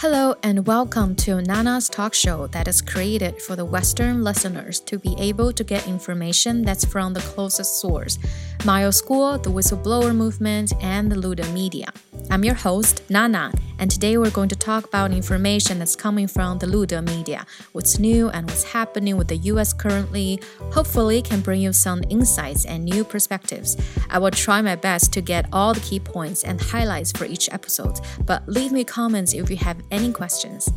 Hello and welcome to Nana's talk show that is created for the Western listeners to be able to get information that's from the closest source Miles Guo, the Whistleblower Movement, and the Lude Media. I'm your host, Nana, and today we're going to talk about information that's coming from the Lude Media, what's new and what's happening with the US currently. Hopefully, can bring you some insights and new perspectives. I will try my best to get all the key points and highlights for each episode, but leave me comments if you have any questions.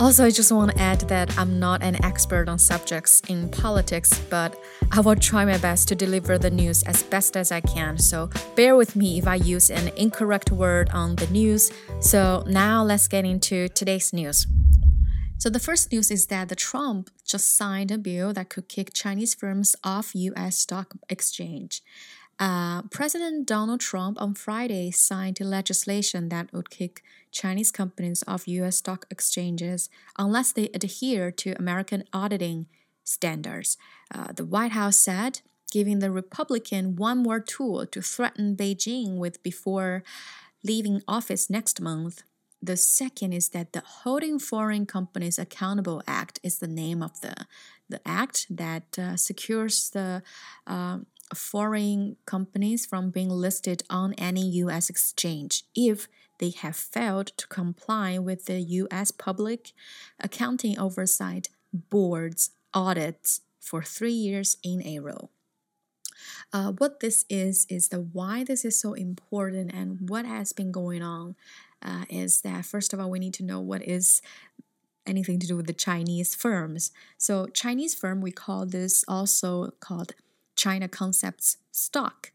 Also, I just want to add that I'm not an expert on subjects in politics, but I will try my best to deliver the news as best as I can. So bear with me if I use an incorrect word on the news. So now let's get into today's news. So the first news is that the Trump just signed a bill that could kick Chinese firms off US stock exchange. Uh, President Donald Trump on Friday signed legislation that would kick Chinese companies off U.S. stock exchanges unless they adhere to American auditing standards. Uh, the White House said, giving the Republican one more tool to threaten Beijing with before leaving office next month. The second is that the Holding Foreign Companies Accountable Act is the name of the, the act that uh, secures the uh, foreign companies from being listed on any U.S. exchange if they have failed to comply with the U.S. Public Accounting Oversight Board's audits for three years in a row. Uh, what this is is the why this is so important and what has been going on uh, is that first of all we need to know what is anything to do with the Chinese firms. So Chinese firm we call this also called China Concepts stock.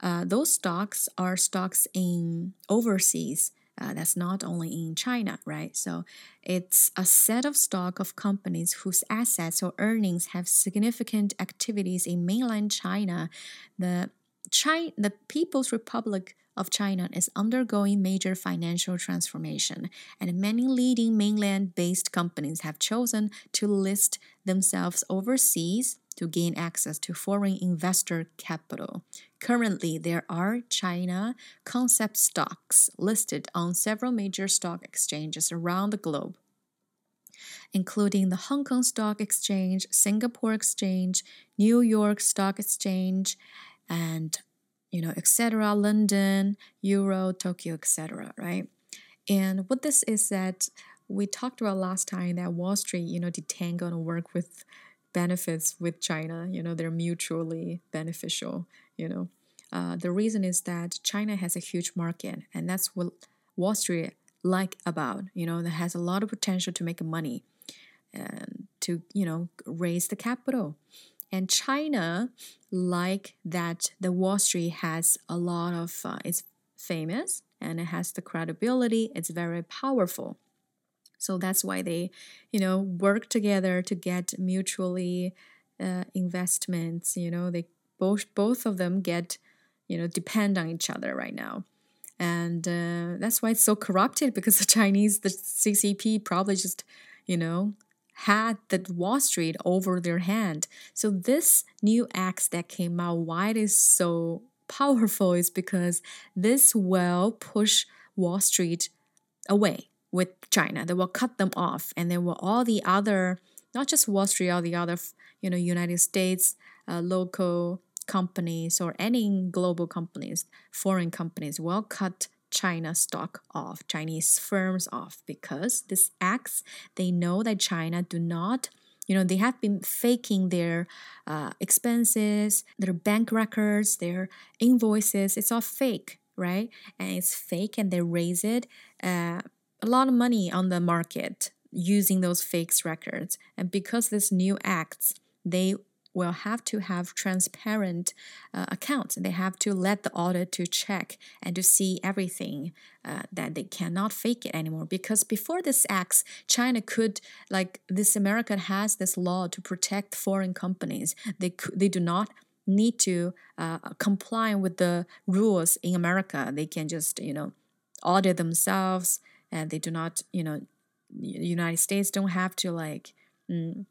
Uh, those stocks are stocks in overseas. Uh, that's not only in China, right? So it's a set of stock of companies whose assets or earnings have significant activities in mainland China. The China, the People's Republic of China is undergoing major financial transformation, and many leading mainland based companies have chosen to list themselves overseas to gain access to foreign investor capital. Currently, there are China concept stocks listed on several major stock exchanges around the globe, including the Hong Kong Stock Exchange, Singapore Exchange, New York Stock Exchange, and you know, etc., London, Euro, Tokyo, etc., right? And what this is that we talked about last time that Wall Street, you know, did Tango and work with benefits with China. You know, they're mutually beneficial. You know, uh, the reason is that China has a huge market, and that's what Wall Street like about. You know, that has a lot of potential to make money and to you know raise the capital. And China, like that, the Wall Street has a lot of. Uh, it's famous and it has the credibility. It's very powerful. So that's why they, you know, work together to get mutually uh, investments. You know, they both both of them get, you know, depend on each other right now, and uh, that's why it's so corrupted because the Chinese, the CCP, probably just, you know, had the Wall Street over their hand. So this new act that came out, why it is so powerful is because this will push Wall Street away with China. They will cut them off, and then will all the other, not just Wall Street, all the other, you know, United States uh, local companies or any global companies, foreign companies will cut China stock off, Chinese firms off, because this acts. They know that China do not you know they have been faking their uh, expenses their bank records their invoices it's all fake right and it's fake and they raise it uh, a lot of money on the market using those fake records. And because this new acts, they will have to have transparent uh, accounts. They have to let the audit to check and to see everything uh, that they cannot fake it anymore. Because before this acts, China could like this America has this law to protect foreign companies. They they do not need to uh, comply with the rules in America. They can just you know audit themselves and they do not you know united states don't have to like mm,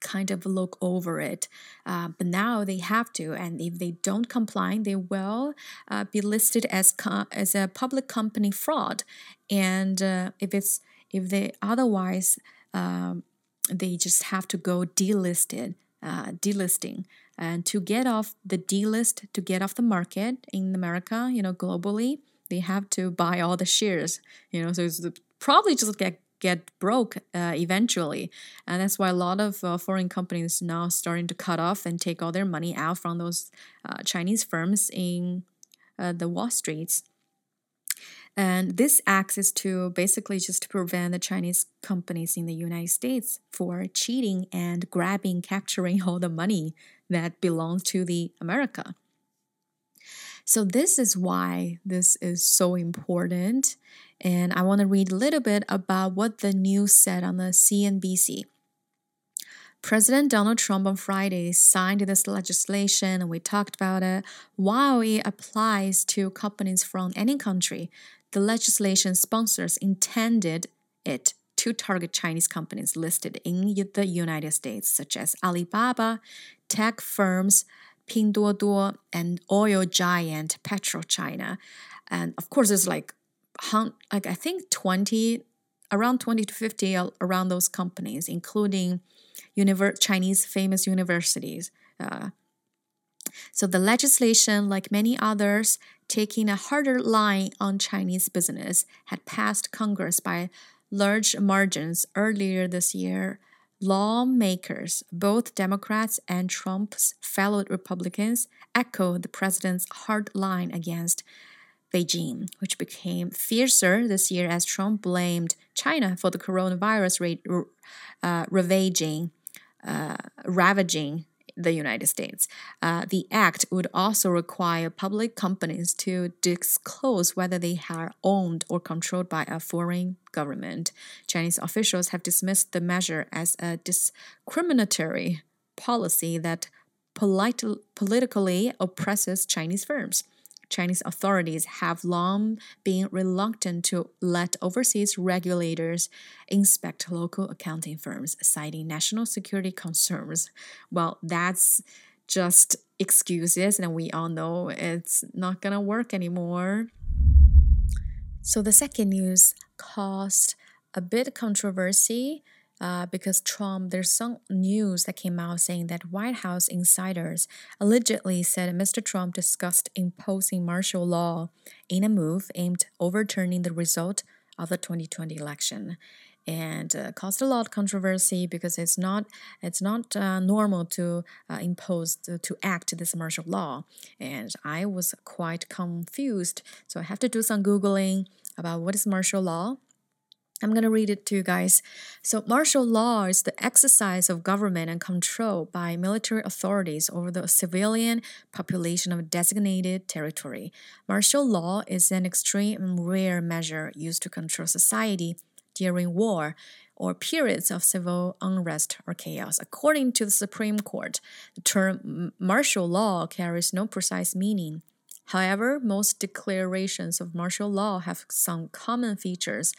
kind of look over it uh, but now they have to and if they don't comply they will uh, be listed as as a public company fraud. And uh, if it's if they otherwise um, they just have to go delisted, uh, delisting, and to get off the delist, to get off the market in America, you know, globally, they have to buy all the shares, you know, so it's probably just get get broke uh, eventually, and that's why a lot of uh, foreign companies now starting to cut off and take all their money out from those uh, Chinese firms in uh, the Wall Streets. And this acts is to basically just to prevent the Chinese companies in the United States for cheating and grabbing, capturing all the money that belongs to the America. So this is why this is so important. And I want to read a little bit about what the news said on the CNBC. President Donald Trump on Friday signed this legislation, and we talked about it. While it applies to companies from any country, the legislation sponsors intended it to target Chinese companies listed in the United States, such as Alibaba, tech firms, Pinduoduo, and oil giant PetroChina. And of course, there's like, like I think 20, around 20 to 50 around those companies, including univer- Chinese famous universities. Uh, so the legislation, like many others, taking a harder line on Chinese business, had passed Congress by large margins earlier this year. Lawmakers, both Democrats and Trump's fellow Republicans, echoed the president's hard line against Beijing, which became fiercer this year as Trump blamed China for the coronavirus uh, ravaging, uh, ravaging the United States. Uh, the act would also require public companies to disclose whether they are owned or controlled by a foreign government. Chinese officials have dismissed the measure as a discriminatory policy that polite, politically oppresses Chinese firms. Chinese authorities have long been reluctant to let overseas regulators inspect local accounting firms, citing national security concerns. Well, that's just excuses, and we all know it's not gonna work anymore. So, the second news caused a bit controversy uh, because Trump, there's some news that came out saying that White House insiders allegedly said Mr. Trump discussed imposing martial law in a move aimed overturning the result of the 2020 election. And uh, caused a lot of controversy because it's not it's not uh, normal to uh, impose to, to act this martial law. And i was quite confused. So i have to do some googling about what is martial law I'm going to read it to you guys. So, martial law is the exercise of government and control by military authorities over the civilian population of a designated territory. Martial law is an extreme and rare measure used to control society during war or periods of civil unrest or chaos. According to the Supreme Court, the term martial law carries no precise meaning. However, most declarations of martial law have some common features.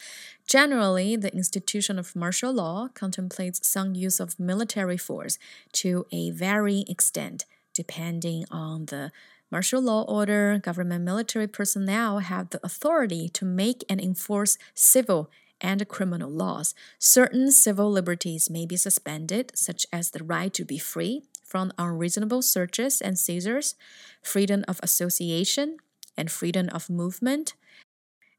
Generally, the institution of martial law contemplates some use of military force to a varying extent, depending on the martial law order. Government military personnel have the authority to make and enforce civil and criminal laws. Certain civil liberties may be suspended, such as the right to be free, from unreasonable searches and seizures, freedom of association, and freedom of movement,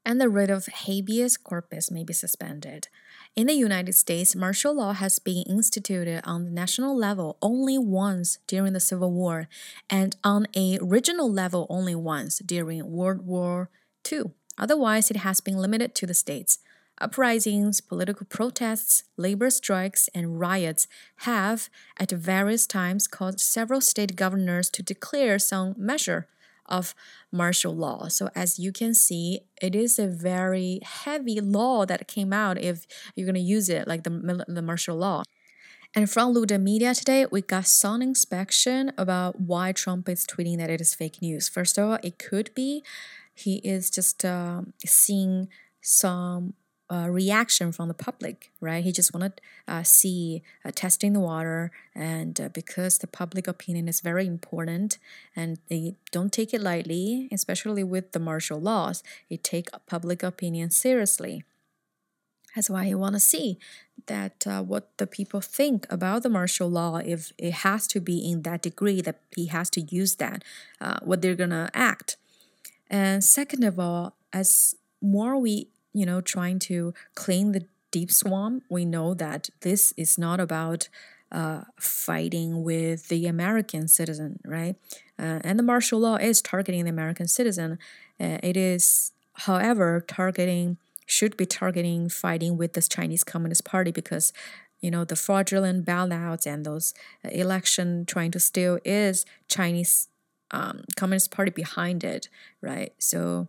and the writ of habeas corpus may be suspended. In the United States, martial law has been instituted on the national level only once during the Civil War, and on a regional level only once during World War II. Otherwise, it has been limited to the states. Uprisings, political protests, labor strikes, and riots have, at various times, caused several state governors to declare some measure of martial law. So, as you can see, it is a very heavy law that came out if you're going to use it, like the, the martial law. And from Lude Media today, we got some inspection about why Trump is tweeting that it is fake news. First of all, it could be he is just uh, seeing some uh, reaction from the public, right? He just wanted to uh, see uh, testing the water, and uh, because the public opinion is very important, and they don't take it lightly, especially with the martial laws, they take public opinion seriously. That's why you want to see that uh, what the people think about the martial law, if it has to be in that degree that he has to use that, uh, what they're gonna act. And second of all, as more we, you know, trying to clean the deep swamp, we know that this is not about uh, fighting with the American citizen, right? Uh, and the martial law is targeting the American citizen. Uh, it is, however, targeting should be targeting fighting with the Chinese Communist Party because you know the fraudulent bailouts and those election trying to steal is Chinese um, Communist Party behind it, right? So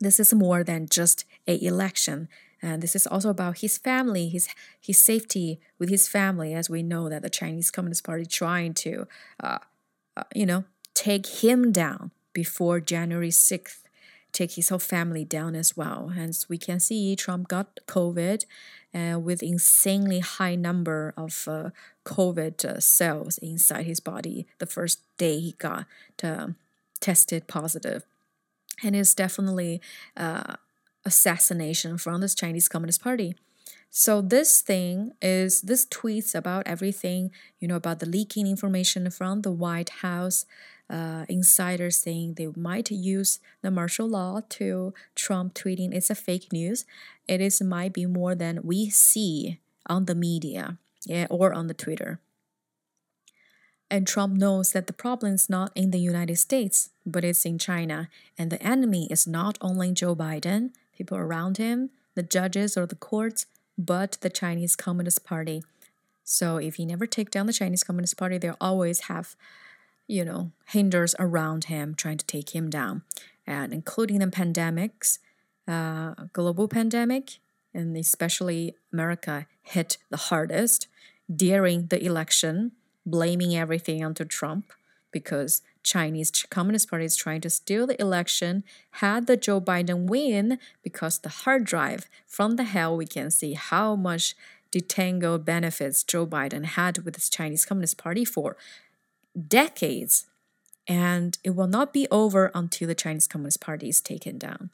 this is more than just a election. And this is also about his family, his his safety with his family, as we know that the Chinese Communist Party trying to, uh, uh, you know, take him down before January sixth take his whole family down as well. Hence, we can see Trump got COVID uh, with insanely high number of uh, COVID uh, cells inside his body the first day he got uh, tested positive. And it's definitely uh, assassination from the Chinese Communist Party. So this thing is this tweets about everything, you know, about the leaking information from the White House, uh, insiders saying they might use the martial law to Trump tweeting it's a fake news. It is might be more than we see on the media, yeah, or on the Twitter. And Trump knows that the problem is not in the United States, but it's in China. And the enemy is not only Joe Biden, people around him, the judges or the courts, but the Chinese Communist Party. So if he never take down the Chinese Communist Party, they'll always have you know, hinders around him trying to take him down, and including the pandemics, uh, global pandemic, and especially America hit the hardest during the election, blaming everything onto Trump because Chinese Communist Party is trying to steal the election. Had the Joe Biden win, because the hard drive from the hell, we can see how much detangled benefits Joe Biden had with the Chinese Communist Party for decades, and it will not be over until the Chinese Communist Party is taken down.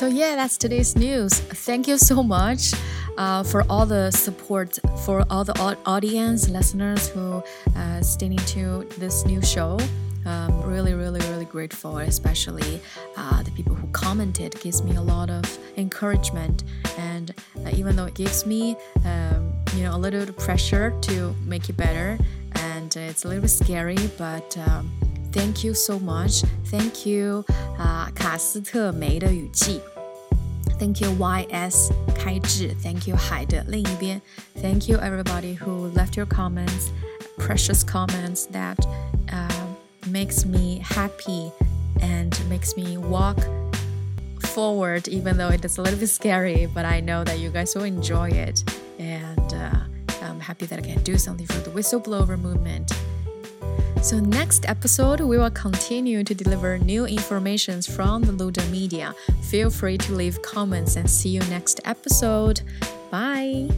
So, yeah, that's today's news. Thank you so much uh, for all the support, for all the audience, listeners who uh, staying to this new show. Um, really, really, really grateful, especially uh, the people who commented. It gives me a lot of encouragement, and uh, even though it gives me, um, you know, a little pressure to make it better, and it's a little bit scary, but um, thank you so much. Thank you 啊、uh,，卡斯特梅的雨季。 Thank you YS 开智，Thank you 海的另一边，Thank you everybody who left your comments, precious comments that uh, makes me happy and makes me walk forward even though it is a little bit scary but I know that you guys will enjoy it and uh, I'm happy that I can do something for the whistleblower movement. So next episode, we will continue to deliver new informations from the Lude Media. Feel free to leave comments and see you next episode. Bye.